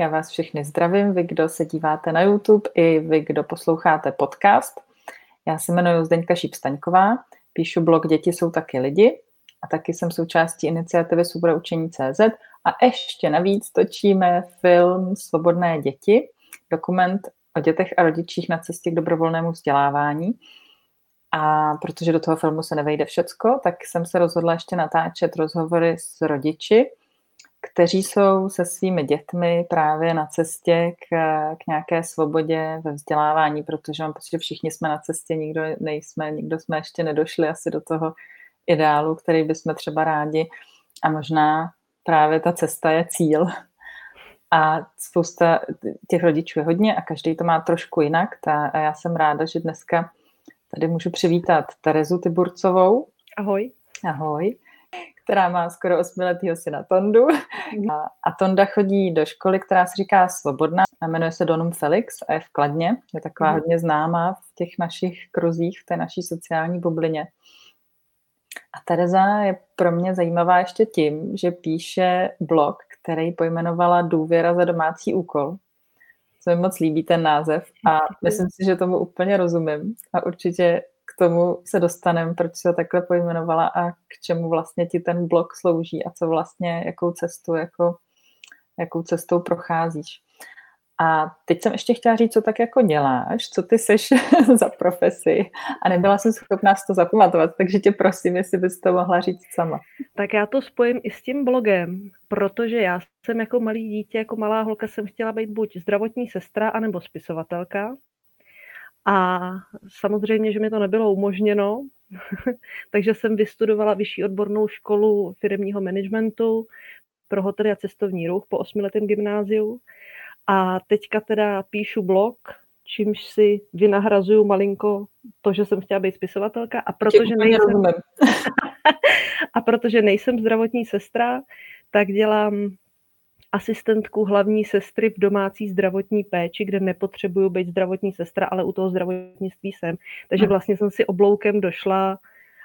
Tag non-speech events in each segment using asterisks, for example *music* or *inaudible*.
Já vás všechny zdravím, vy, kdo se díváte na YouTube, i vy, kdo posloucháte podcast. Já se jmenuji Zdeňka Šípstaňková, píšu blog Děti jsou taky lidi a taky jsem součástí iniciativy Svoboda učení CZ a ještě navíc točíme film Svobodné děti, dokument o dětech a rodičích na cestě k dobrovolnému vzdělávání. A protože do toho filmu se nevejde všecko, tak jsem se rozhodla ještě natáčet rozhovory s rodiči, kteří jsou se svými dětmi právě na cestě k, k nějaké svobodě ve vzdělávání, protože mám pocit, že všichni jsme na cestě, nikdo nejsme, nikdo jsme ještě nedošli asi do toho ideálu, který bychom třeba rádi. A možná právě ta cesta je cíl. A spousta těch rodičů je hodně a každý to má trošku jinak. Ta, a já jsem ráda, že dneska tady můžu přivítat Terezu Tyburcovou. Ahoj. Ahoj která má skoro osmiletýho syna Tondu. A, a Tonda chodí do školy, která se říká Svobodná a jmenuje se Donum Felix a je v Kladně. Je taková mm. hodně známá v těch našich kruzích, v té naší sociální bublině. A Tereza je pro mě zajímavá ještě tím, že píše blog, který pojmenovala Důvěra za domácí úkol. Co mi moc líbí ten název a myslím si, že tomu úplně rozumím a určitě tomu se dostaneme, proč si ho takhle pojmenovala a k čemu vlastně ti ten blog slouží a co vlastně, jakou cestu, jako, jakou cestou procházíš. A teď jsem ještě chtěla říct, co tak jako děláš, co ty seš *laughs* za profesi a nebyla jsem schopná si to zapamatovat, takže tě prosím, jestli bys to mohla říct sama. Tak já to spojím i s tím blogem, protože já jsem jako malý dítě, jako malá holka jsem chtěla být buď zdravotní sestra, anebo spisovatelka. A samozřejmě, že mi to nebylo umožněno, *laughs* takže jsem vystudovala vyšší odbornou školu firmního managementu pro hotely a cestovní ruch po osmiletém gymnáziu. A teďka teda píšu blog, čímž si vynahrazuju malinko to, že jsem chtěla být spisovatelka a protože, nejsem, *laughs* a protože nejsem zdravotní sestra, tak dělám asistentku hlavní sestry v domácí zdravotní péči, kde nepotřebuju být zdravotní sestra, ale u toho zdravotnictví jsem. Takže vlastně jsem si obloukem došla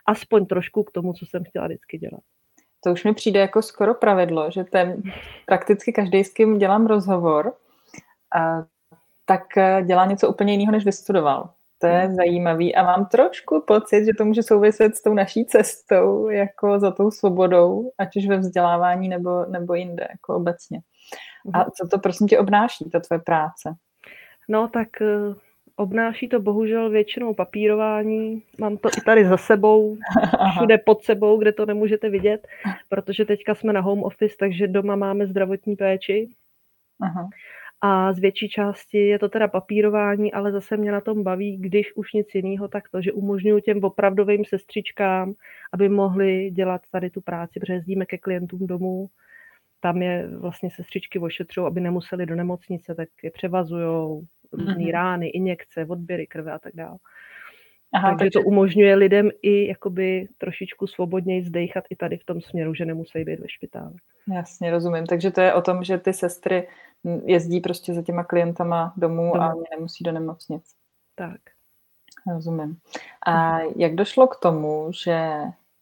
aspoň trošku k tomu, co jsem chtěla vždycky dělat. To už mi přijde jako skoro pravidlo, že ten prakticky každý, s kým dělám rozhovor, a, tak eh, dělá něco úplně jiného, než vystudoval. To je hmm. zajímavý a mám trošku pocit, že to může souviset s tou naší cestou, jako za tou svobodou, ať už ve vzdělávání nebo, nebo jinde, jako obecně. A mhm. co to prosím tě obnáší, ta tvoje práce? No tak uh, obnáší to bohužel většinou papírování. Mám to i tady za sebou, *laughs* všude pod sebou, kde to nemůžete vidět, protože teďka jsme na home office, takže doma máme zdravotní péči. Aha. A z větší části je to teda papírování, ale zase mě na tom baví, když už nic jiného, tak to, že umožňuji těm opravdovým sestřičkám, aby mohli dělat tady tu práci, protože jezdíme ke klientům domů, tam je vlastně sestřičky ošetřují, aby nemuseli do nemocnice, tak je převazují různé mm-hmm. rány, injekce, odběry krve a tak dále. Aha, takže, takže to umožňuje lidem i jakoby trošičku svobodněji zdejchat i tady v tom směru, že nemusí být ve špitále. Jasně, rozumím. Takže to je o tom, že ty sestry jezdí prostě za těma klientama domů a nemusí do nemocnic. Tak. Rozumím. A jak došlo k tomu, že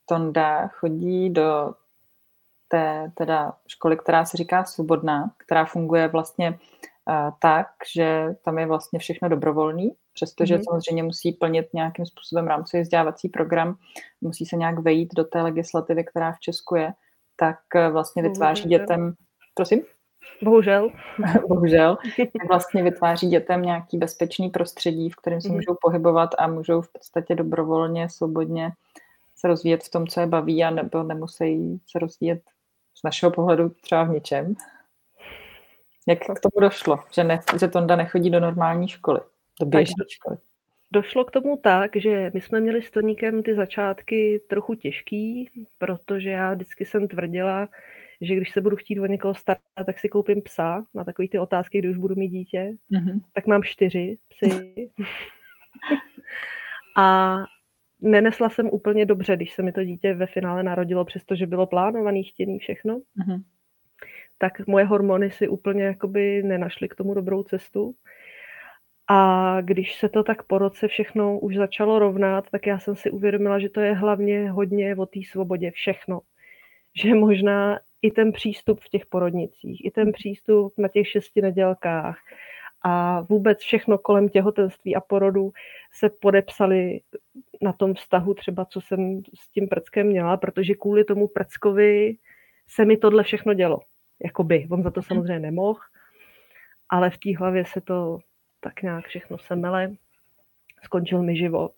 Tonda chodí do té teda školy, která se říká Svobodná, která funguje vlastně uh, tak, že tam je vlastně všechno dobrovolný, přestože mm-hmm. samozřejmě musí plnit nějakým způsobem rámcový vzdělávací program, musí se nějak vejít do té legislativy, která v Česku je, tak eh, vlastně vytváří dětem... Prosím? Bohužel. *laughs* Bohužel. *laughs* Tak vlastně vytváří dětem nějaký bezpečný prostředí, v kterém se mm. můžou pohybovat a můžou v podstatě dobrovolně, svobodně se rozvíjet v tom, co je baví, a nebo nemusí se rozvíjet z našeho pohledu třeba v ničem. Jak k tomu došlo, že, ne, že Tonda nechodí do normální školy, do běžné školy? Došlo k tomu tak, že my jsme měli s Toníkem ty začátky trochu těžký, protože já vždycky jsem tvrdila, že když se budu chtít o někoho starat, tak si koupím psa na takové ty otázky, když už budu mít dítě. Mm-hmm. Tak mám čtyři psy. *laughs* a nenesla jsem úplně dobře, když se mi to dítě ve finále narodilo, přestože bylo plánovaný, chtěný všechno. Mm-hmm. Tak moje hormony si úplně jakoby nenašly k tomu dobrou cestu. A když se to tak po roce všechno už začalo rovnat, tak já jsem si uvědomila, že to je hlavně hodně o té svobodě všechno. Že možná i ten přístup v těch porodnicích, i ten přístup na těch šesti nedělkách a vůbec všechno kolem těhotenství a porodu se podepsali na tom vztahu třeba, co jsem s tím prckem měla, protože kvůli tomu prckovi se mi tohle všechno dělo. Jakoby, on za to samozřejmě nemohl, ale v té hlavě se to tak nějak všechno semele. Skončil mi život.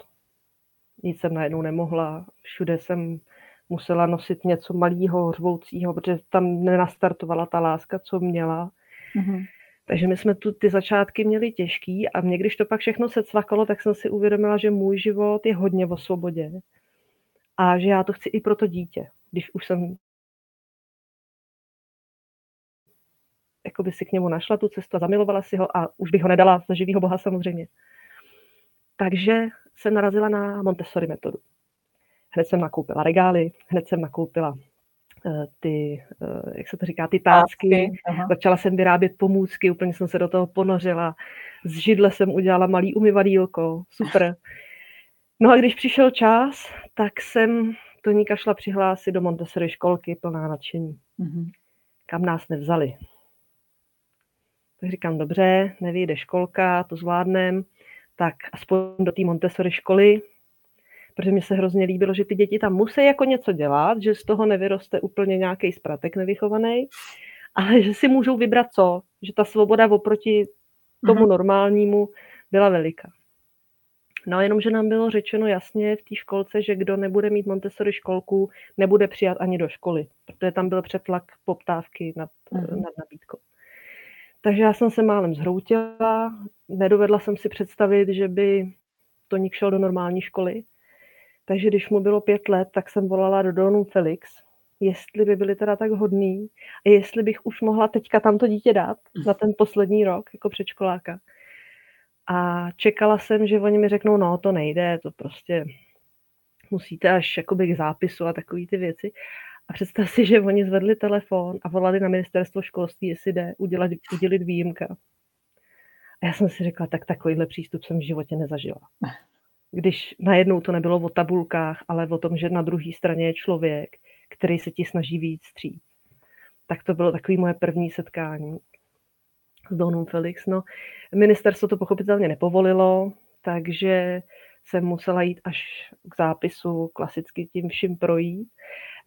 Nic jsem najednou nemohla. Všude jsem musela nosit něco malého, hřvoucího, protože tam nenastartovala ta láska, co měla. Mm-hmm. Takže my jsme tu ty začátky měli těžký a mě, když to pak všechno se cvakalo, tak jsem si uvědomila, že můj život je hodně o svobodě a že já to chci i pro to dítě. Když už jsem jakoby si k němu našla tu cestu a zamilovala si ho a už bych ho nedala za živýho boha samozřejmě. Takže jsem narazila na Montessori metodu. Hned jsem nakoupila regály, hned jsem nakoupila uh, ty, uh, jak se to říká, ty tácky. Začala jsem vyrábět pomůcky, úplně jsem se do toho ponořila. Z židle jsem udělala malý umyvadílko, super. No a když přišel čas, tak jsem Toníka šla přihlásit do Montessori školky plná nadšení. Mm-hmm. Kam nás nevzali. Tak říkám, dobře, nevyjde školka, to zvládnem, tak aspoň do té Montessori školy, protože mi se hrozně líbilo, že ty děti tam musí jako něco dělat, že z toho nevyroste úplně nějaký spratek nevychovaný, ale že si můžou vybrat co, že ta svoboda oproti tomu mm-hmm. normálnímu byla veliká. No jenom, že nám bylo řečeno jasně v té školce, že kdo nebude mít Montessori školku, nebude přijat ani do školy, protože tam byl přetlak poptávky nad, mm-hmm. nad nabídkou. Takže já jsem se málem zhroutila, nedovedla jsem si představit, že by Toník šel do normální školy. Takže když mu bylo pět let, tak jsem volala do Donu Felix, jestli by byli teda tak hodný a jestli bych už mohla teďka tamto dítě dát na ten poslední rok jako předškoláka. A čekala jsem, že oni mi řeknou, no to nejde, to prostě musíte až jakoby k zápisu a takové ty věci. A představ si, že oni zvedli telefon a volali na ministerstvo školství, jestli jde udělat, udělit výjimka. A já jsem si řekla, tak takovýhle přístup jsem v životě nezažila. Když najednou to nebylo o tabulkách, ale o tom, že na druhé straně je člověk, který se ti snaží víc stříc. Tak to bylo takové moje první setkání s Donou Felix. No, ministerstvo to pochopitelně nepovolilo, takže jsem musela jít až k zápisu, klasicky tím vším projít.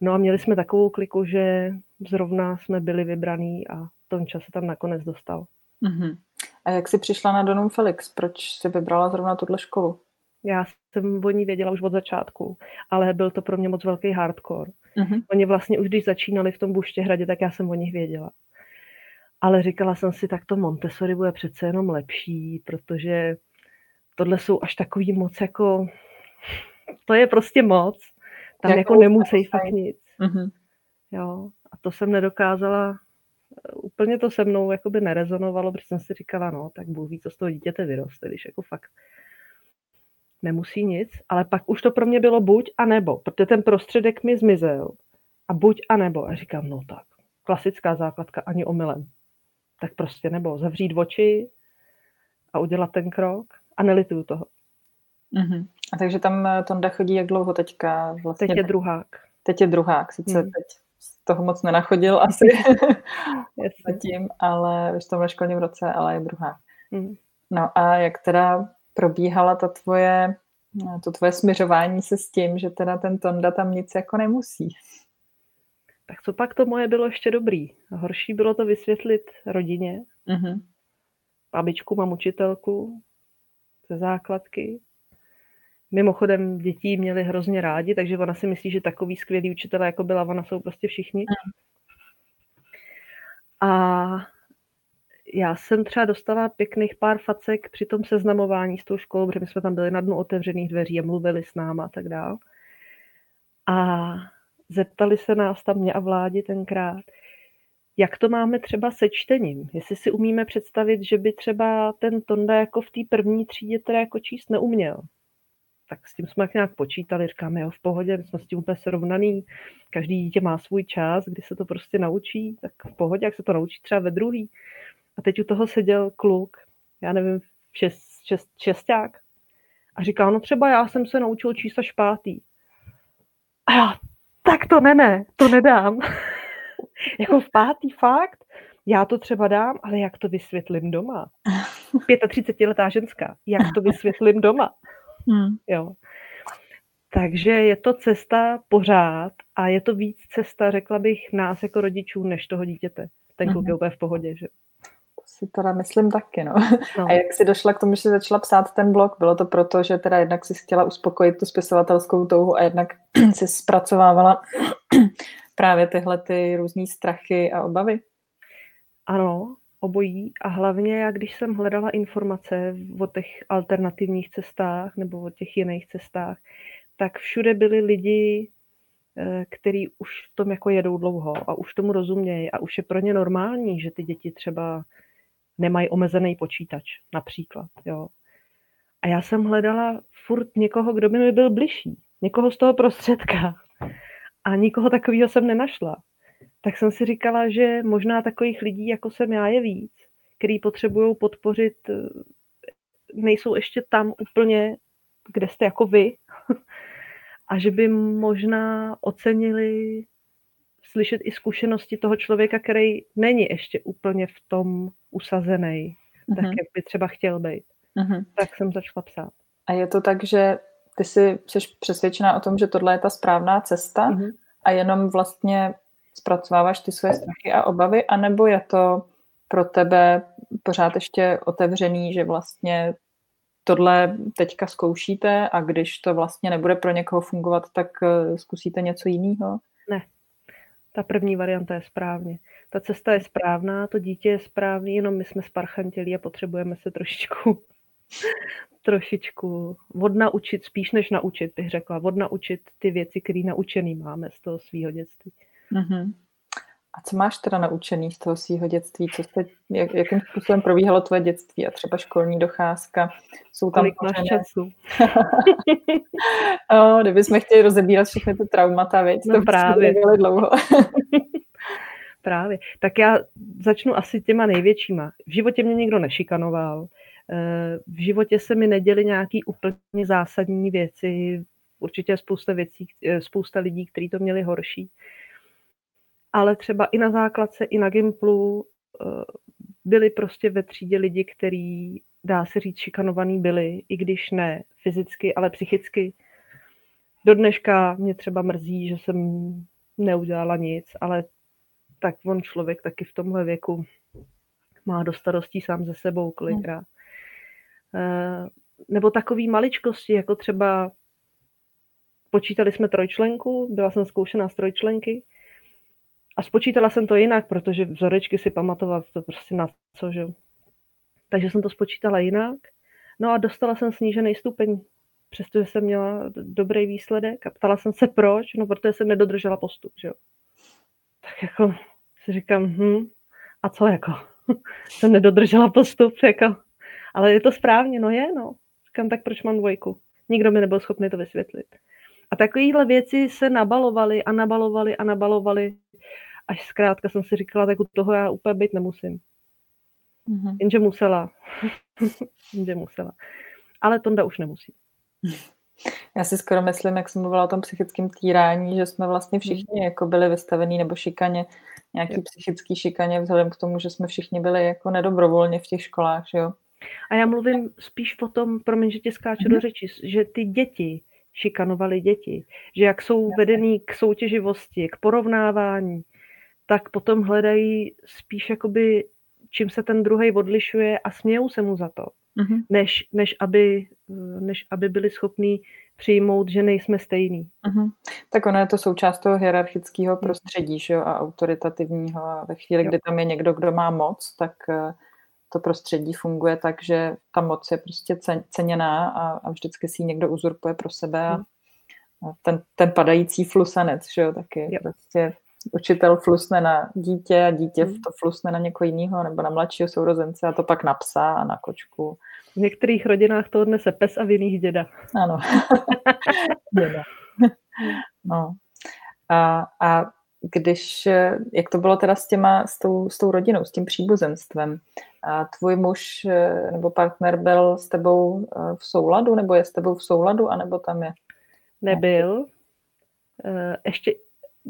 No a měli jsme takovou kliku, že zrovna jsme byli vybraný a Tonča se tam nakonec dostal. Uh-huh. A jak jsi přišla na Donum Felix? Proč jsi vybrala zrovna tuhle školu? Já jsem o ní věděla už od začátku, ale byl to pro mě moc velký hardcore. Uh-huh. Oni vlastně už když začínali v tom Buštěhradě, tak já jsem o nich věděla. Ale říkala jsem si, tak to Montessori bude přece jenom lepší, protože tohle jsou až takový moc jako... To je prostě moc. Tam jako, jako nemusí fakt nic. Mm-hmm. Jo, a to jsem nedokázala, úplně to se mnou jakoby nerezonovalo, protože jsem si říkala, no, tak Bůh ví, co z toho dítěte vyroste, když jako fakt nemusí nic, ale pak už to pro mě bylo buď a nebo, protože ten prostředek mi zmizel a buď a nebo. A říkám, no tak, klasická základka, ani omylem. Tak prostě nebo zavřít oči a udělat ten krok a nelituju toho. Mm-hmm. A takže tam eh, Tonda chodí jak dlouho teďka? Vlastně teď je druhák. Teď je druhák, sice mm. teď z toho moc nenachodil *laughs* asi zatím, ale v tomhle školním roce, ale je druhá. Mm. No a jak teda probíhala ta tvoje, to tvoje směřování se s tím, že teda ten Tonda tam nic jako nemusí? Tak co pak to moje bylo ještě dobrý. Horší bylo to vysvětlit rodině, mm-hmm. babičku, mám učitelku ze základky, Mimochodem dětí měli hrozně rádi, takže ona si myslí, že takový skvělý učitelé, jako byla ona, jsou prostě všichni. A já jsem třeba dostala pěkných pár facek při tom seznamování s tou školou, protože my jsme tam byli na dnu otevřených dveří a mluvili s náma a tak dále. A zeptali se nás tam mě a vládi tenkrát, jak to máme třeba se čtením. Jestli si umíme představit, že by třeba ten Tonda jako v té první třídě teda jako číst neuměl tak s tím jsme nějak počítali, říkáme, jo, v pohodě, my jsme s tím úplně srovnaný, každý dítě má svůj čas, kdy se to prostě naučí, tak v pohodě, jak se to naučí třeba ve druhý. A teď u toho seděl kluk, já nevím, šest, šest, šesták, a říká, no třeba já jsem se naučil číslo špátý. A já, tak to ne, ne, to nedám. *laughs* jako v pátý fakt, já to třeba dám, ale jak to vysvětlím doma? 35-letá ženská, jak to vysvětlím doma? *laughs* Hmm. Jo. Takže je to cesta pořád a je to víc cesta, řekla bych, nás jako rodičů, než toho dítěte. Ten kluk je mhm. úplně v pohodě, že? Si teda myslím taky, no. no. A jak jsi došla k tomu, že jsi začala psát ten blog? Bylo to proto, že teda jednak jsi chtěla uspokojit tu spisovatelskou touhu a jednak *clears throat* jsi zpracovávala *clears throat* právě tyhle ty různé strachy a obavy? Ano, obojí. A hlavně, já když jsem hledala informace o těch alternativních cestách nebo o těch jiných cestách, tak všude byli lidi, eh, který už v tom jako jedou dlouho a už tomu rozumějí a už je pro ně normální, že ty děti třeba nemají omezený počítač například. Jo. A já jsem hledala furt někoho, kdo by mi byl bližší, někoho z toho prostředka. A nikoho takového jsem nenašla. Tak jsem si říkala, že možná takových lidí, jako jsem já, je víc, který potřebují podpořit, eh, nejsou ještě tam úplně, kde jste jako vy, *laughs* a že by možná ocenili slyšet i zkušenosti toho člověka, který není ještě úplně v tom usazený, mm-hmm. tak jak by třeba chtěl být. Mm-hmm. Tak jsem začala psát. A je to tak, že ty jsi, jsi přesvědčená o tom, že tohle je ta správná cesta mm-hmm. a jenom vlastně zpracováváš ty svoje strachy a obavy, anebo je to pro tebe pořád ještě otevřený, že vlastně tohle teďka zkoušíte a když to vlastně nebude pro někoho fungovat, tak eh, zkusíte něco jiného? Ne. Ta první varianta je správně. Ta cesta je správná, to dítě je správný, jenom my jsme sparchantělí a potřebujeme se trošičku *laughs* trošičku odnaučit, spíš než naučit, bych řekla, odnaučit ty věci, které naučený máme z toho svého dětství. Mm-hmm. A co máš teda naučený z toho svého dětství? Co jste, jak, jakým způsobem probíhalo tvoje dětství a třeba školní docházka? Jsou tam Kolik máš času? *laughs* o, kdybychom chtěli rozebírat všechny ty traumata, věc, no to právě. dlouho. *laughs* právě. Tak já začnu asi těma největšíma. V životě mě nikdo nešikanoval. Eh, v životě se mi neděly nějaký úplně zásadní věci. Určitě spousta věcí, eh, spousta lidí, kteří to měli horší ale třeba i na základce, i na Gimplu eh, byli prostě ve třídě lidi, kteří, dá se říct, šikanovaný byli, i když ne fyzicky, ale psychicky. Do dneška mě třeba mrzí, že jsem neudělala nic, ale tak on člověk taky v tomhle věku má do starostí sám ze sebou kolikrát. Hmm. Nebo takový maličkosti, jako třeba počítali jsme trojčlenku, byla jsem zkoušená z trojčlenky, a spočítala jsem to jinak, protože vzorečky si pamatovat to prostě na co, že Takže jsem to spočítala jinak. No a dostala jsem snížený stupeň, přestože jsem měla dobrý výsledek a ptala jsem se proč, no protože jsem nedodržela postup, že jo. Tak jako si říkám, hm, a co jako? *laughs* jsem nedodržela postup, jako. Ale je to správně, no je, no. Říkám, tak proč mám dvojku? Nikdo mi nebyl schopný to vysvětlit. A takovéhle věci se nabalovaly a nabalovaly a nabalovaly až zkrátka jsem si říkala, tak u toho já úplně být nemusím. Mm-hmm. Jenže musela. *laughs* Jenže musela. Ale Tonda už nemusí. Já si skoro myslím, jak jsem mluvila o tom psychickém týrání, že jsme vlastně všichni jako byli vystavení nebo šikaně, nějaký psychický šikaně vzhledem k tomu, že jsme všichni byli jako nedobrovolně v těch školách, že jo. A já mluvím spíš o tom, promiň, že tě skáču mm-hmm. do řeči, že ty děti šikanovali děti, že jak jsou vedený k soutěživosti, k porovnávání, tak potom hledají spíš jakoby, čím se ten druhý odlišuje a smějou se mu za to, mm-hmm. než, než, aby, než aby byli schopní přijmout, že nejsme stejný. Mm-hmm. Tak ono je to součást toho hierarchického mhm. prostředí že jo, a autoritativního. A ve chvíli, jo. kdy tam je někdo, kdo má moc, tak eh, to prostředí funguje tak, že ta moc je prostě ceněná a, a vždycky si ji někdo uzurpuje pro sebe a, mm. a ten, ten padající flusanec, že jo, taky jo. prostě učitel flusne na dítě a dítě hmm. to flusne na někoho jiného nebo na mladšího sourozence a to pak na psa a na kočku. V některých rodinách to odnese pes a v jiných děda. Ano. *laughs* děda. no. A, a když, jak to bylo teda s, těma, s, tou, s tou rodinou, s tím příbuzenstvem, a tvůj muž nebo partner byl s tebou eh, v souladu, nebo je s tebou v souladu, anebo tam je? Nebyl. Eh, ještě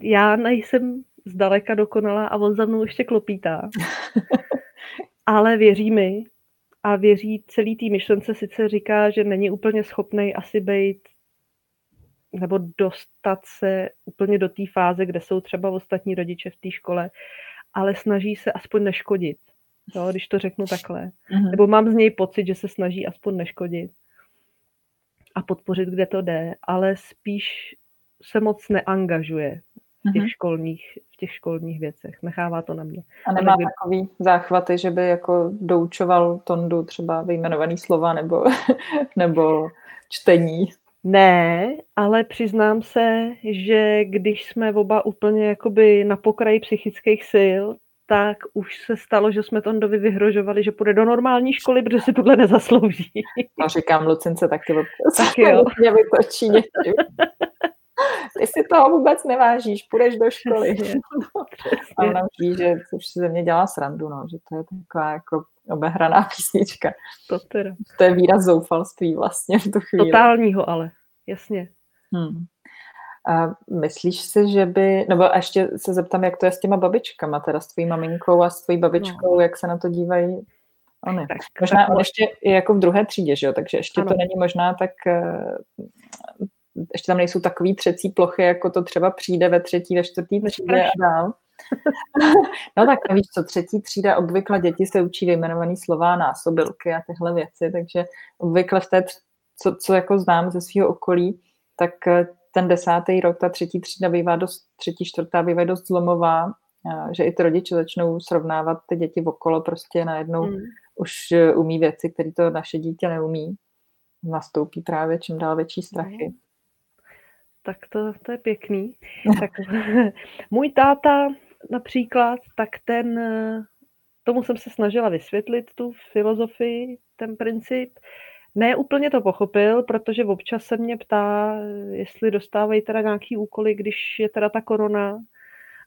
já nejsem zdaleka dokonalá a on za mnou ještě klopítá. *laughs* Ale věří mi a věří celý té myšlence, sice říká, že není úplně schopný asi být nebo dostat se úplně do té fáze, kde jsou třeba ostatní rodiče v té škole, ale snaží se aspoň neškodit, jo, když to řeknu takhle. Mm-hmm. Nebo mám z něj pocit, že se snaží aspoň neškodit a podpořit, kde to jde, ale spíš se moc neangažuje v těch, mm-hmm. školních, v těch školních věcech. Nechává to na mě. A nemá a takový záchvaty, že by jako doučoval Tondu třeba vyjmenovaný slova nebo, *laughs* nebo čtení? Ne, ale přiznám se, že když jsme oba úplně jakoby na pokraji psychických sil, tak už se stalo, že jsme Tondovi vyhrožovali, že půjde do normální školy, protože si tohle nezaslouží. No říkám Lucince taky *laughs* tak *laughs* jo. mě vytočí Ty si toho vůbec nevážíš, půjdeš do školy. A *laughs* ona už ví, že už si ze mě dělá srandu, no, že to je taková jako obehraná *laughs* písnička. To teda. To je výraz zoufalství vlastně v tu chvíli. Totálního ale, jasně. Hmm. A myslíš si, že by, nebo ještě se zeptám, jak to je s těma babičkama, teda s tvojí maminkou a s tvojí babičkou, no. jak se na to dívají oni. Tak, možná tak, on ještě je jako v druhé třídě, že jo, takže ještě ano. to není možná tak, eh, ještě tam nejsou takový třecí plochy, jako to třeba přijde ve třetí, ve čtvrtý třídě a dál. *laughs* no tak víš co, třetí třída obvykle děti se učí vyjmenovaný slova, násobilky a tyhle věci, takže obvykle v té, co, co jako znám ze svého okolí, tak eh, ten desátý rok, ta třetí třída bývá dost, třetí, čtvrtá bývá dost zlomová, že i ty rodiče začnou srovnávat ty děti okolo, prostě najednou mm. už eh, umí věci, které to naše dítě neumí. Nastoupí právě čím dál větší strachy. Mm. Tak to, to je pěkný. tak, *laughs* můj táta například, tak ten, tomu jsem se snažila vysvětlit tu filozofii, ten princip, ne úplně to pochopil, protože občas se mě ptá, jestli dostávají teda nějaký úkoly, když je teda ta korona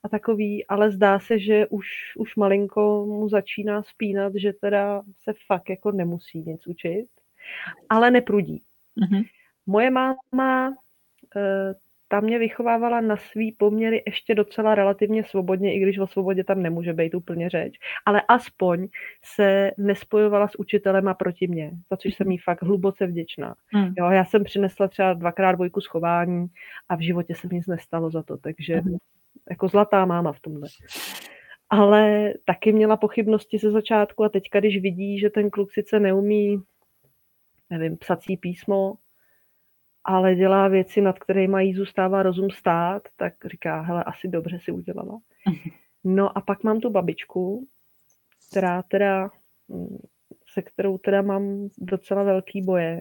a takový, ale zdá se, že už, už malinko mu začíná spínat, že teda se fakt jako nemusí nic učit, ale neprudí. Mm-hmm. Moje máma ta mě vychovávala na svý poměry ještě docela relativně svobodně, i když o svobodě tam nemůže být úplně řeč, ale aspoň se nespojovala s učitelem a proti mě, za což jsem jí fakt hluboce vděčná. Hmm. Jo, já jsem přinesla třeba dvakrát dvojku schování a v životě se nic nestalo za to, takže hmm. jako zlatá máma v tomhle. Ale taky měla pochybnosti ze začátku a teďka, když vidí, že ten kluk sice neumí, nevím, psací písmo, ale dělá věci, nad kterými jí zůstává rozum stát, tak říká, hele, asi dobře si udělala. No a pak mám tu babičku, která teda, se kterou teda mám docela velký boje,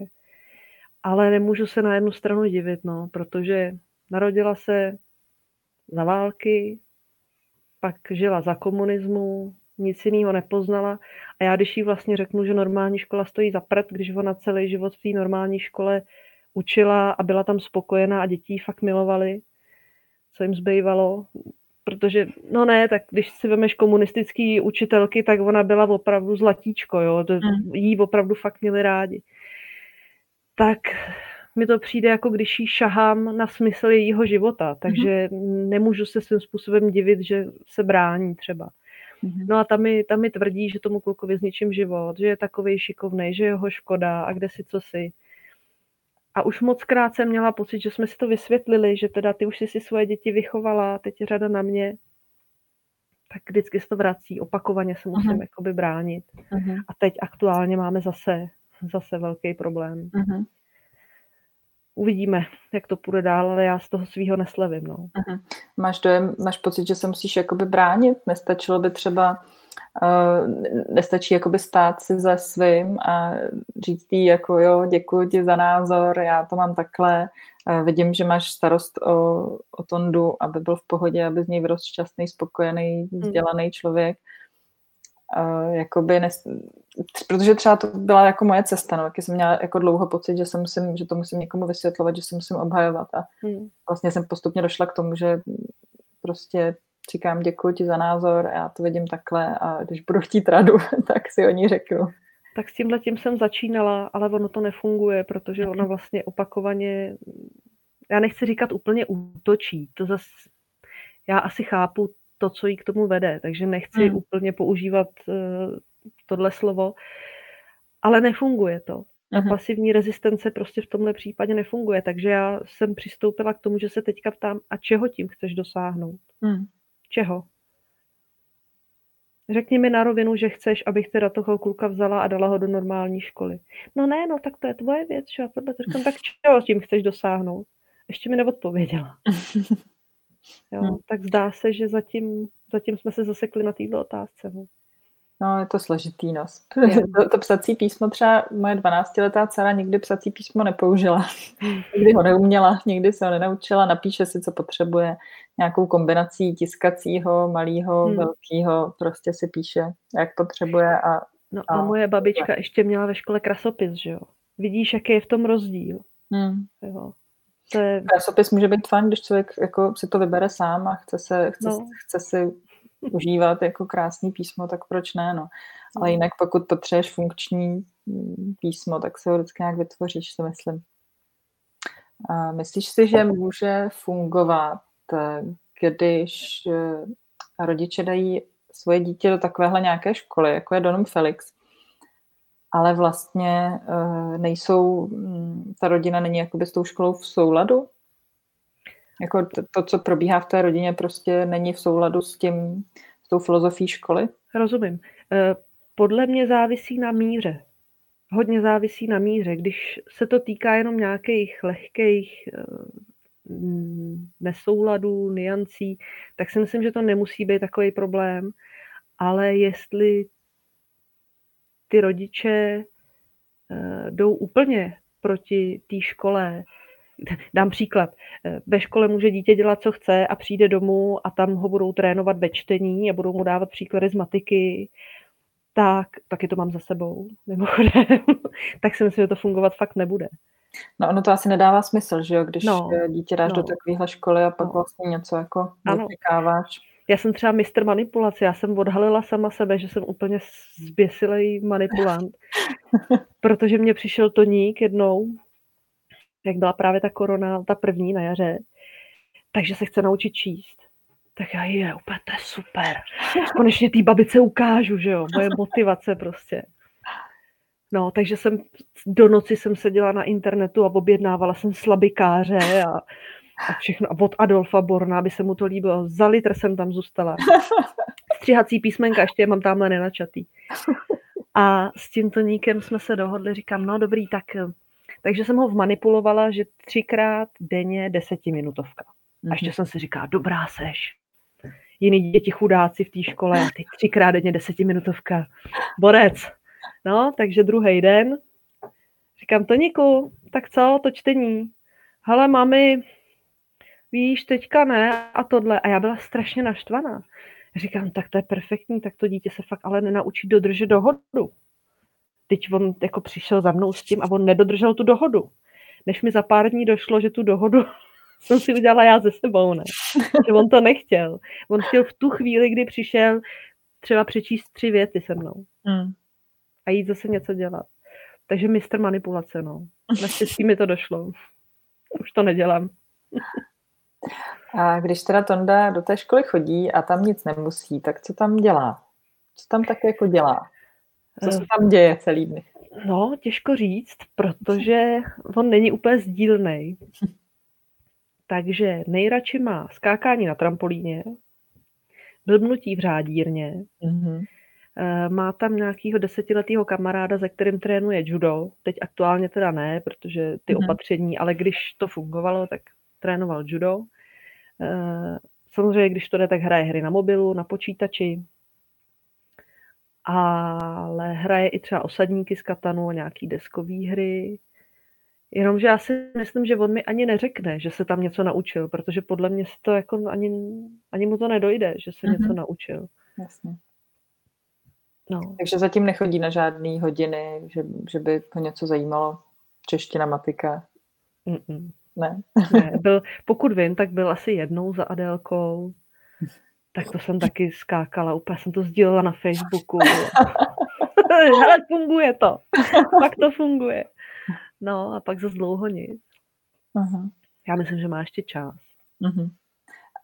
ale nemůžu se na jednu stranu divit, no, protože narodila se za války, pak žila za komunismu, nic jiného nepoznala. A já když jí vlastně řeknu, že normální škola stojí za prd, když ona celý život v té normální škole učila a byla tam spokojená a děti fakt milovali, co jim zbývalo. Protože, no ne, tak když si vemeš komunistický učitelky, tak ona byla opravdu zlatíčko, jo, to, mm. jí opravdu fakt měli rádi. Tak mi to přijde, jako když jí šahám na smysl jejího života, takže mm. nemůžu se svým způsobem divit, že se brání třeba. Mm. No a tam mi, tam mi tvrdí, že tomu klukovi zničím život, že je takový šikovný, že je ho škoda a kde si co si. A už moc krát jsem měla pocit, že jsme si to vysvětlili, že teda ty už jsi si svoje děti vychovala, teď je řada na mě. Tak vždycky se to vrací, opakovaně se musím uh-huh. jakoby bránit. Uh-huh. A teď aktuálně máme zase, zase velký problém. Uh-huh. Uvidíme, jak to půjde dál, ale já z toho svého neslevím. No. Uh-huh. Máš dojem, máš pocit, že se musíš jakoby bránit? Nestačilo by třeba nestačí jakoby stát si za svým a říct jí jako jo, děkuji ti za názor, já to mám takhle, vidím, že máš starost o, o Tondu, aby byl v pohodě, aby z něj vyrostl šťastný, spokojený, hmm. vzdělaný člověk. Uh, jakoby nes... protože třeba to byla jako moje cesta, no, taky jsem měla jako dlouho pocit, že, se musím, že to musím někomu vysvětlovat, že se musím obhajovat a hmm. vlastně jsem postupně došla k tomu, že prostě říkám děkuji ti za názor, já to vidím takhle a když budu chtít radu, *laughs* tak si o ní řeknu. Tak s tímhle tím jsem začínala, ale ono to nefunguje, protože ona vlastně opakovaně, já nechci říkat úplně útočí, to zase, já asi chápu to, co jí k tomu vede. Takže nechci hmm. úplně používat uh, tohle slovo, ale nefunguje to. Ta uh-huh. pasivní rezistence prostě v tomhle případě nefunguje, takže já jsem přistoupila k tomu, že se teďka ptám, a čeho tím chceš dosáhnout? Hmm. Čeho? Řekni mi na rovinu, že chceš, abych teda toho kluka vzala a dala ho do normální školy. No ne, no tak to je tvoje věc, že? Tohle říkám, tak čeho tím chceš dosáhnout? Ještě mi neodpověděla. *laughs* Jo, hmm. Tak zdá se, že zatím, zatím jsme se zasekli na této otázce. No. No, je to složitý, no. To, *laughs* to psací písmo třeba moje 12-letá dcera nikdy psací písmo nepoužila. *laughs* nikdy ho neuměla, nikdy se ho nenaučila, napíše si, co potřebuje. Nějakou kombinací tiskacího, malého, hmm. velkého, prostě si píše, jak potřebuje. A, no a, a moje babička ještě měla ve škole krasopis, že jo. Vidíš, jaký je v tom rozdíl. Hmm. Jo. To je... Krasopis může být fajn, když člověk jako si to vybere sám a chce, se, chce, no. chce si užívat jako krásný písmo, tak proč ne, no. Ale mm. jinak pokud potřebuješ funkční mm, písmo, tak se ho vždycky nějak vytvoříš, si myslím. A myslíš si, že může fungovat, když eh, rodiče dají svoje dítě do takovéhle nějaké školy, jako je Donum Felix, ale vlastně eh, nejsou, mm, ta rodina není jakoby s tou školou v souladu? Jako to, co probíhá v té rodině, prostě není v souladu s tím, s tou filozofií školy? Rozumím. Eh, podle mě závisí na míře. Hodně závisí na míře. Když se to týká jenom nějakých lehkých eh, nesouladů, niancí, tak si myslím, že to nemusí být takový problém. Ale jestli ty rodiče eh, jdou úplně proti té škole, *laughs* Dám příklad. Ve škole může dítě dělat, co chce a přijde domů a tam ho budou trénovat ve čtení a budou mu dávat příklady z matiky, tak taky to mám za sebou, mimochodem, *laughs* tak si myslím, že to fungovat fakt nebude. No ono to asi nedává smysl, že jo, když no, dítě dáš no. do takovéhle školy a pak no. vlastně něco jako očekáváš. Já jsem třeba mistr manipulace, já jsem odhalila sama sebe, že jsem úplně zběsilej manipulant, *laughs* protože mě přišel toník jednou jak byla právě ta korona, ta první na jaře, takže se chce naučit číst. Tak já je, úplně to je super. Konečně té babice ukážu, že jo, moje motivace prostě. No, takže jsem do noci jsem seděla na internetu a objednávala jsem slabikáře a, a všechno. A od Adolfa Borna, aby se mu to líbilo. Za litr jsem tam zůstala. Střihací písmenka, ještě je mám tamhle nenačatý. A s tím toníkem jsme se dohodli, říkám, no dobrý, tak takže jsem ho vmanipulovala, že třikrát denně desetiminutovka. A ještě mhm. jsem si říkala, dobrá seš. Jiný děti chudáci v té škole, ty třikrát denně desetiminutovka. Borec. No, takže druhý den. Říkám, Toniku, tak co, to čtení? Hele, mami, víš, teďka ne a tohle. A já byla strašně naštvaná. Říkám, tak to je perfektní, tak to dítě se fakt ale nenaučí dodržet dohodu teď on jako přišel za mnou s tím a on nedodržel tu dohodu. Než mi za pár dní došlo, že tu dohodu *laughs* jsem si udělala já ze sebou, ne? Že on to nechtěl. On chtěl v tu chvíli, kdy přišel třeba přečíst tři věty se mnou. Hmm. A jít zase něco dělat. Takže mistr manipulace, no. Naštěstí mi to došlo. Už to nedělám. A když teda Tonda do té školy chodí a tam nic nemusí, tak co tam dělá? Co tam tak jako dělá? Co se tam děje celý dny? No, těžko říct, protože on není úplně sdílný. Takže nejradši má skákání na trampolíně, blbnutí v řádírně, mm-hmm. Má tam nějakého desetiletého kamaráda, se kterým trénuje judo. Teď aktuálně teda ne, protože ty mm-hmm. opatření, ale když to fungovalo, tak trénoval judo. Eh, samozřejmě, když to jde, tak hraje hry na mobilu, na počítači, ale hraje i třeba osadníky z Katanu, nějaký deskový hry. Jenomže já si myslím, že on mi ani neřekne, že se tam něco naučil, protože podle mě se to jako ani, ani mu to nedojde, že se mm-hmm. něco naučil. Jasně. No. Takže zatím nechodí na žádné hodiny, že, že by ho něco zajímalo. Čeština, matika. Mm-mm. Ne. *laughs* ne byl, pokud vím, tak byl asi jednou za Adélkou. Tak to jsem taky skákala, úplně jsem to sdílela na Facebooku. *laughs* Ale funguje to. Pak to funguje. No a pak zase dlouho nic. Uh-huh. Já myslím, že má ještě čas. Uh-huh.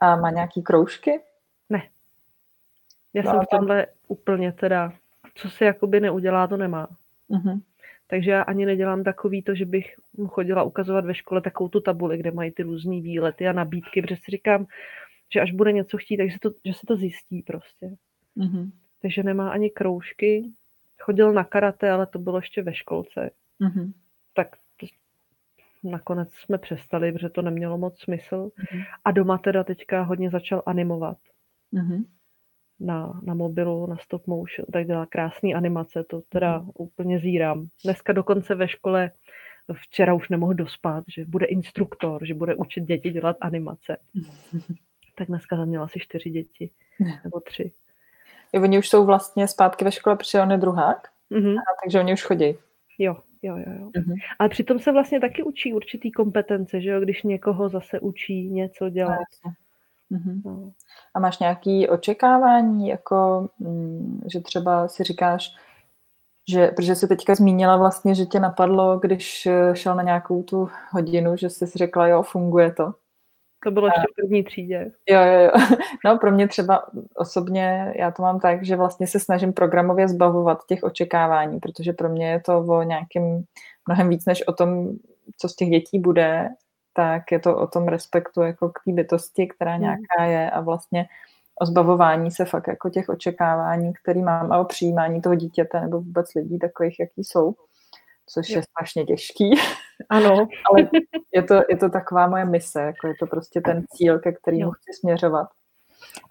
A má nějaký kroužky? Ne. Já no, jsem v tomhle úplně teda, co se jakoby neudělá, to nemá. Uh-huh. Takže já ani nedělám takový to, že bych mu chodila ukazovat ve škole takovou tu tabuli, kde mají ty různé výlety a nabídky, protože si říkám, že až bude něco chtít, takže se to, že se to zjistí prostě. Mm-hmm. Takže nemá ani kroužky. Chodil na karate, ale to bylo ještě ve školce. Mm-hmm. Tak to, nakonec jsme přestali, protože to nemělo moc smysl. Mm-hmm. A doma teda teďka hodně začal animovat. Mm-hmm. Na, na mobilu, na stop motion, tak dělá krásný animace, to teda mm-hmm. úplně zírám. Dneska dokonce ve škole včera už nemohl dospat, že bude instruktor, že bude učit děti dělat animace. *laughs* tak dneska tam měla asi čtyři děti, nebo tři. Jo, oni už jsou vlastně zpátky ve škole, protože on je druhák, mm-hmm. a, takže oni už chodí. Jo, jo, jo. jo. Mm-hmm. Ale přitom se vlastně taky učí určitý kompetence, že jo, když někoho zase učí něco dělat. Mm-hmm. no. A máš nějaké očekávání, jako, mm, že třeba si říkáš, že, protože jsi teďka zmínila vlastně, že tě napadlo, když eh, šel na nějakou tu hodinu, že jsi si řekla, jo, funguje to. To bylo ještě v první třídě. Jo, jo, jo. *laughs* No pro mě třeba osobně, já to mám tak, že vlastně se snažím programově zbavovat těch očekávání, protože pro mě je to o nějakým mnohem víc než o tom, co z těch dětí bude, tak je to o tom respektu jako k té bytosti, která hmm. nějaká je a vlastně o zbavování se fakt jako těch očekávání, které mám a o přijímání toho dítěte nebo vůbec lidí takových, jaký jsou což je strašně těžký. *laughs* Ano. *laughs* Ale je to, je to taková moje mise, jako je to prostě ten cíl, ke kterému chci směřovat.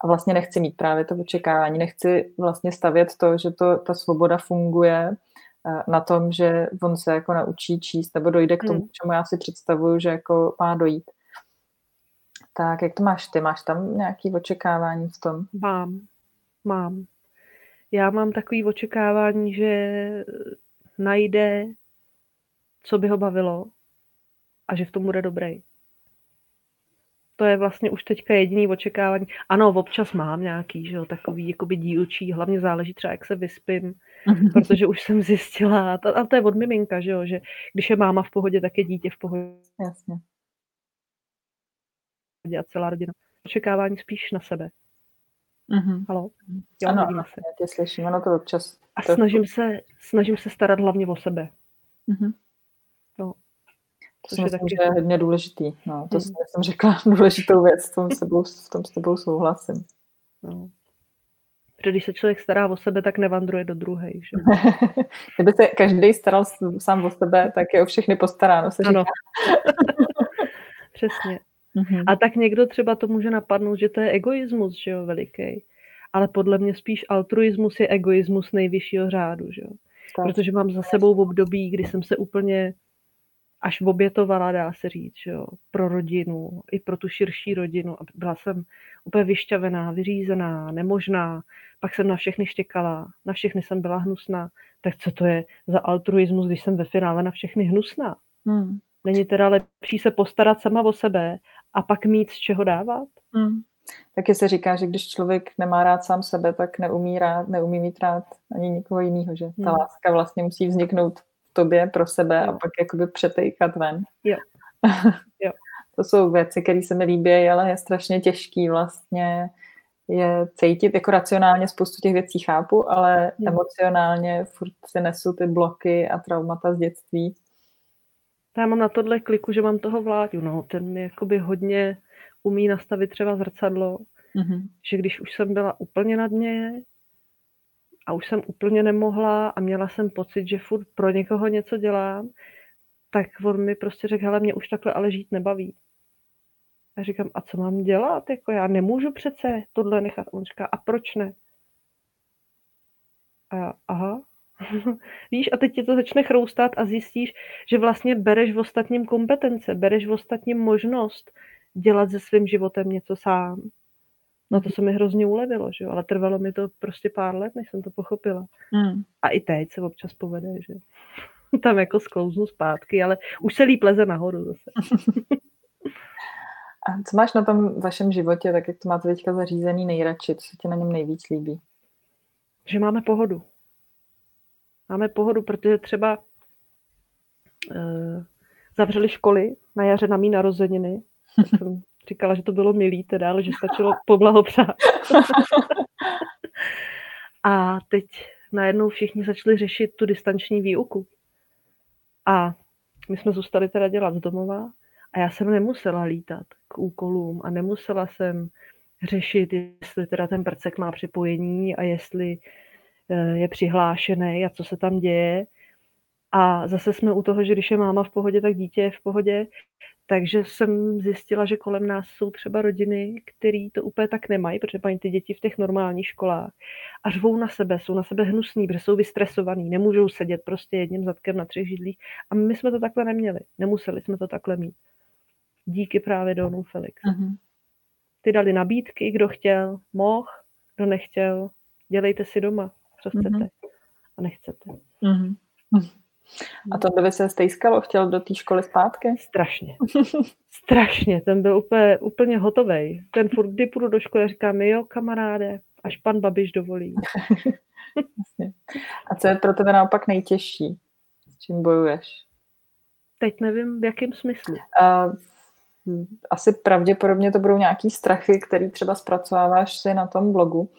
A vlastně nechci mít právě to očekávání, nechci vlastně stavět to, že to, ta svoboda funguje na tom, že on se jako naučí číst nebo dojde k tomu, hmm. čemu já si představuju, že jako má dojít. Tak jak to máš ty? Máš tam nějaké očekávání v tom? Mám, mám. Já mám takové očekávání, že najde co by ho bavilo a že v tom bude dobrý. To je vlastně už teďka jediný očekávání. Ano, občas mám nějaký, že jo, takový jakoby dílčí, hlavně záleží třeba, jak se vyspím, protože už jsem zjistila, a to je od miminka, že jo, že když je máma v pohodě, tak je dítě v pohodě. Jasně. A celá rodina. Očekávání spíš na sebe. Mm-hmm. Halo? Jo, ano, ano, se. já tě slyším, ono to občas. A snažím se, snažím se starat hlavně o sebe. Mm-hmm. No. To si myslím, že je hodně důležitý. No, to hmm. jsem řekla důležitou věc, v tom, s tebou, v tom s tebou souhlasím. No. Protože když se člověk stará o sebe, tak nevandruje do druhé. *laughs* Kdyby se každý staral sám o sebe, tak je o všechny postaráno, se ano. *laughs* Přesně. Mm-hmm. A tak někdo třeba to může napadnout, že to je egoismus, že jo, veliký. Ale podle mě spíš altruismus je egoismus nejvyššího řádu, že jo. Tak. Protože mám za sebou v období, kdy jsem se úplně až obětovala, dá se říct, jo, pro rodinu, i pro tu širší rodinu. A byla jsem úplně vyšťavená, vyřízená, nemožná, pak jsem na všechny štěkala, na všechny jsem byla hnusná. Tak co to je za altruismus, když jsem ve finále na všechny hnusná? Hmm. Není teda lepší se postarat sama o sebe a pak mít z čeho dávat? Hmm. Taky se říká, že když člověk nemá rád sám sebe, tak neumí, rád, neumí mít rád ani nikoho jiného, že ta hmm. láska vlastně musí vzniknout tobě pro sebe jo. a pak jakoby přetejkat ven. Jo. *laughs* jo. to jsou věci, které se mi líbí, ale je strašně těžký vlastně je cítit, jako racionálně spoustu těch věcí chápu, ale hmm. emocionálně furt si nesu ty bloky a traumata z dětství. Já mám na tohle kliku, že mám toho vládu, no, ten mi jakoby hodně umí nastavit třeba zrcadlo, mm-hmm. že když už jsem byla úplně na dně a už jsem úplně nemohla a měla jsem pocit, že furt pro někoho něco dělám, tak on mi prostě řekl, hele, mě už takhle ale žít nebaví. A říkám, a co mám dělat? Jako já nemůžu přece tohle nechat. On říká, a proč ne? A já, aha. *laughs* Víš, a teď tě to začne chroustat a zjistíš, že vlastně bereš v ostatním kompetence, bereš v ostatním možnost dělat se svým životem něco sám. No to se mi hrozně ulevilo, že jo? ale trvalo mi to prostě pár let, než jsem to pochopila. Hmm. A i teď se občas povede, že *laughs* tam jako sklouznu zpátky, ale už se líp leze nahoru zase. *laughs* A co máš na tom vašem životě, tak jak to máte teďka zařízený nejradši, co se ti na něm nejvíc líbí? Že máme pohodu. Máme pohodu, protože třeba uh, zavřeli školy na jaře na mý narozeniny jsem říkala, že to bylo milý teda, ale že stačilo poblahopřát. *laughs* A teď najednou všichni začali řešit tu distanční výuku. A my jsme zůstali teda dělat z domova a já jsem nemusela lítat k úkolům a nemusela jsem řešit, jestli teda ten prcek má připojení a jestli eh, je přihlášený a co se tam děje. A zase jsme u toho, že když je máma v pohodě, tak dítě je v pohodě. Takže jsem zjistila, že kolem nás jsou třeba rodiny, které to úplně tak nemají, protože mají ty děti v těch normálních školách a řvou na sebe, jsou na sebe hnusní, protože jsou vystresovaní, nemůžou sedět prostě jedním zadkem na třech židlích. A my jsme to takhle neměli, nemuseli jsme to takhle mít. Díky právě Donu Felix. Uh-huh. Ty dali nabídky, kdo chtěl, mohl, kdo nechtěl, dělejte si doma, co chcete uh-huh. a nechcete. Uh-huh. A to by se stejskalo, chtěl do té školy zpátky? Strašně. Strašně, ten byl úplně, úplně hotový. Ten furt, kdy půjdu do školy, říkám, jo, kamaráde, až pan Babiš dovolí. *laughs* A co je pro tebe naopak nejtěžší? S čím bojuješ? Teď nevím, v jakém smyslu. Uh, asi pravděpodobně to budou nějaký strachy, který třeba zpracováváš si na tom blogu.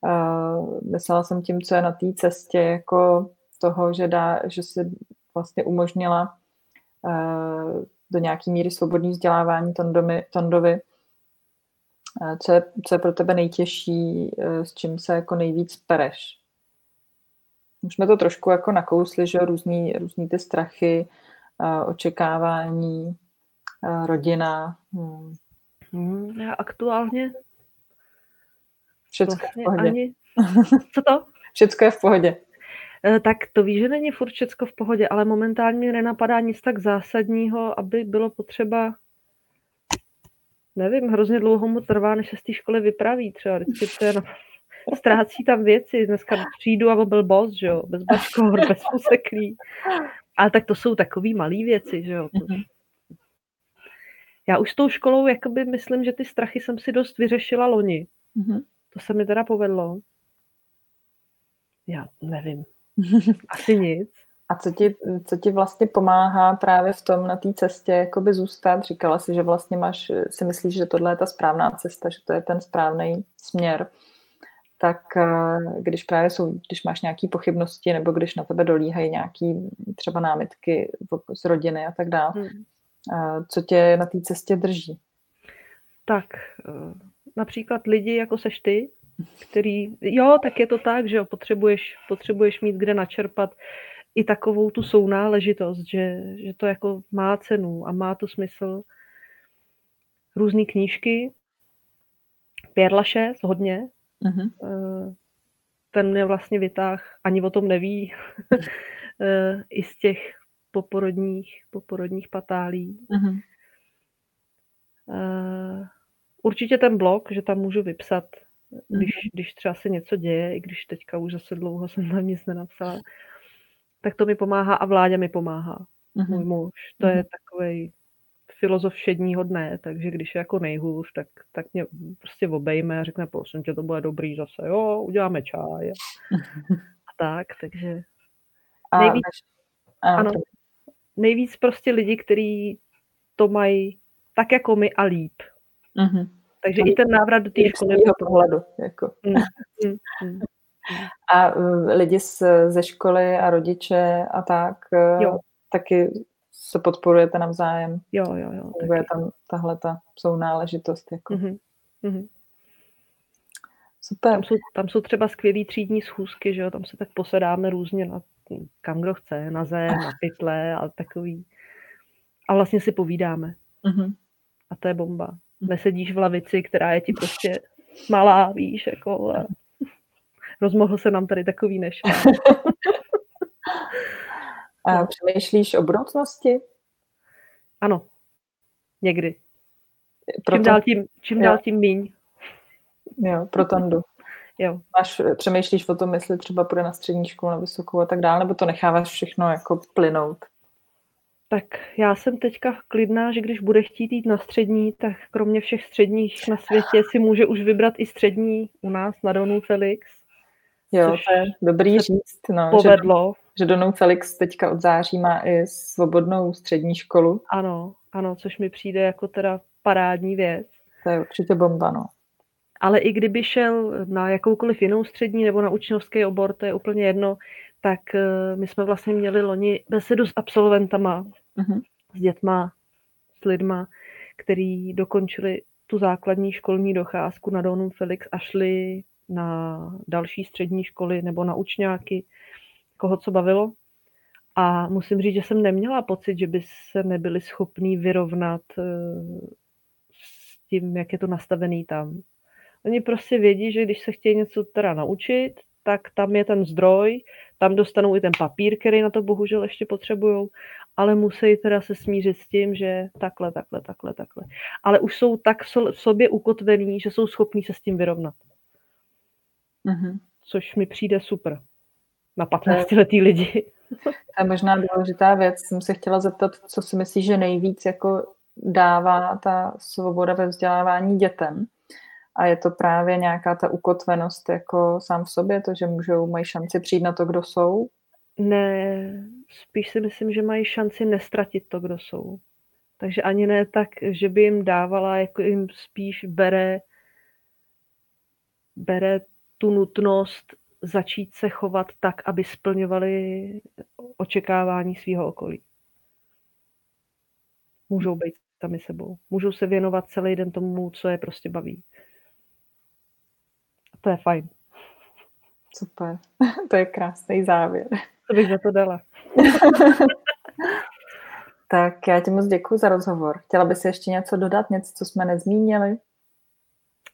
Uh, myslela jsem tím, co je na té cestě, jako toho, že, dá, že si vlastně umožnila uh, do nějaké míry svobodný vzdělávání Tondovi, Tondovi. Uh, co, je, co je pro tebe nejtěžší, uh, s čím se jako nejvíc pereš? Už jsme to trošku jako nakousli, že různý, různý ty strachy, uh, očekávání, uh, rodina. Hmm. Hmm, já aktuálně Všecko vlastně v pohodě. Ani... *laughs* Co to? Všecko je v pohodě. Eh, tak to ví, že není furt všecko v pohodě, ale momentálně mi nenapadá nic tak zásadního, aby bylo potřeba nevím, hrozně dlouho mu trvá, než se z té školy vypraví třeba. Vždycky to je na... *laughs* ztrácí tam věci. Dneska přijdu a byl boss, že jo, bez bačkor, bez useklí. Ale tak to jsou takové malé věci, že jo. Mhm. Já už s tou školou jakoby myslím, že ty strachy jsem si dost vyřešila loni. Mm-hmm. To se mi teda povedlo. Já nevím. *laughs* Asi nic. A co ti, co ti vlastně pomáhá právě v tom na té cestě jakoby zůstat? Říkala si, že vlastně máš, si myslíš, že tohle je ta správná cesta, že to je ten správný směr. Tak eh, když právě jsou, když máš nějaké pochybnosti nebo když na tebe dolíhají nějaké třeba námitky z rodiny a tak dále, hmm. Eh, co tě na té cestě drží? Tak eh, například lidi jako seš ty, který, jo, tak je to tak, že jo, potřebuješ, potřebuješ mít kde načerpat i takovou tu sounáležitost, že, že to jako má cenu a má to smysl. Různé knížky, Pěrlaše, hodně. Uh-huh. Ten mě vlastně vytáh, ani o tom neví, *laughs* eh, i z těch poporodních, poporodních patálí. Uh-huh. Určitě ten blog, že tam můžu vypsat když, mm-hmm. když třeba se něco děje, i když teďka už zase dlouho *laughs* jsem tam nic nenapsala, tak to mi pomáhá a vládě mi pomáhá. Mm-hmm. Můj muž. To mm-hmm. je takový filozof všedního dne, takže když je jako nejhůř, tak, tak mě prostě obejme a řekne, prosím tě, to bude dobrý zase, jo, uděláme čaj. *laughs* A tak, takže a, nejvíc, a, ano, nejvíc prostě lidi, kteří to mají tak jako my a líp. Mm-hmm. Takže i ten návrat do té školy. pohledu. Jako. Mm, mm, mm. *laughs* A lidi z, ze školy a rodiče a tak uh, jo. taky se podporujete navzájem. Jo, jo, jo. Je tam tahle ta sounáležitost. Jako. Mm-hmm. Mm-hmm. Super. Tam jsou, tam jsou třeba skvělý třídní schůzky, že jo? tam se tak posedáme různě na kam kdo chce, na zem, na pytle a takový. A vlastně si povídáme. Mm-hmm. A to je bomba nesedíš v lavici, která je ti prostě malá, víš, jako a rozmohl se nám tady takový než. *laughs* a no. přemýšlíš o budoucnosti? Ano, někdy. Proto... Čím dál tím, čím dál tím míň. Jo, pro Tondu. Jo. Máš, přemýšlíš o tom, jestli třeba půjde na střední školu, na vysokou a tak dále, nebo to necháváš všechno jako plynout? Tak já jsem teďka klidná, že když bude chtít jít na střední, tak kromě všech středních na světě si může už vybrat i střední u nás na Donu Felix. Jo, to je dobrý říct. No, povedlo. Že, že Donu Felix teďka od září má i svobodnou střední školu. Ano, ano, což mi přijde jako teda parádní věc. To je určitě bomba, no. ale i kdyby šel na jakoukoliv jinou střední nebo na učňovský obor, to je úplně jedno, tak uh, my jsme vlastně měli loni besedu s absolventama, uh-huh. s dětma, s lidma, který dokončili tu základní školní docházku na Donum Felix a šli na další střední školy nebo na učňáky, koho co bavilo. A musím říct, že jsem neměla pocit, že by se nebyli schopní vyrovnat eh, s tím, jak je to nastavený tam. Oni prostě vědí, že když se chtějí něco teda naučit, tak tam je ten zdroj, tam dostanou i ten papír, který na to bohužel ještě potřebují, ale musí teda se smířit s tím, že takhle, takhle, takhle, takhle. Ale už jsou tak v sobě ukotvení, že jsou schopní se s tím vyrovnat. Mm-hmm. Což mi přijde super na 15 letý lidi. *laughs* To je možná důležitá věc. Jsem se chtěla zeptat, co si myslíš, že nejvíc jako dává ta svoboda ve vzdělávání dětem. A je to právě nějaká ta ukotvenost jako sám v sobě, to, že můžou, mají šanci přijít na to, kdo jsou? Ne, spíš si myslím, že mají šanci nestratit to, kdo jsou. Takže ani ne tak, že by jim dávala, jako jim spíš bere, bere tu nutnost začít se chovat tak, aby splňovali očekávání svého okolí. Můžou být sami sebou. Můžou se věnovat celý den tomu, co je prostě baví. A to je fajn. Super. *laughs* To je krásný závěr. To bych za to dala. *laughs* tak já ti moc děkuji za rozhovor. Chtěla bys ještě něco dodat, něco, co jsme nezmínili?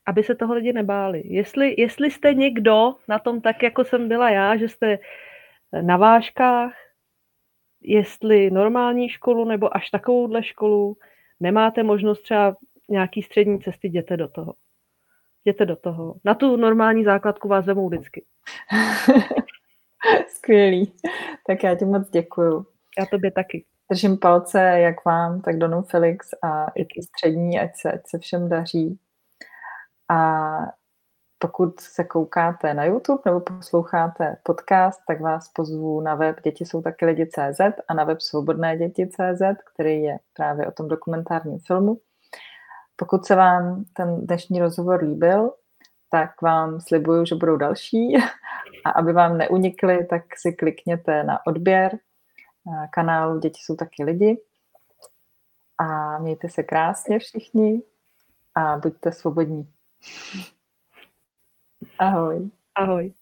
aby se toho lidi nebáli. Jestli, jestli jste někdo na tom tak, jako jsem byla já, že jste na vážkách, jestli normální školu nebo až takovouhle školu, nemáte možnost třeba nějaký střední cesty, jděte do toho. Jděte do toho. Na tu normální základku vás vemou vždycky. *laughs* Skvělý. Tak já ti moc děkuju. Já tobě taky. Držím palce jak vám, tak Donu Felix a i ty střední, ať se, ať se všem daří. A pokud se koukáte na YouTube nebo posloucháte podcast, tak vás pozvu na web Děti jsou taky lidi CZ a na web Svobodné děti CZ, který je právě o tom dokumentárním filmu. Pokud se vám ten dnešní rozhovor líbil, tak vám slibuju, že budou další. *laughs* A aby vám neunikly, tak si klikněte na odběr kanálu Děti jsou taky lidi. A mějte se krásně všichni a buďte svobodní. *laughs* Ahoj. Ahoj.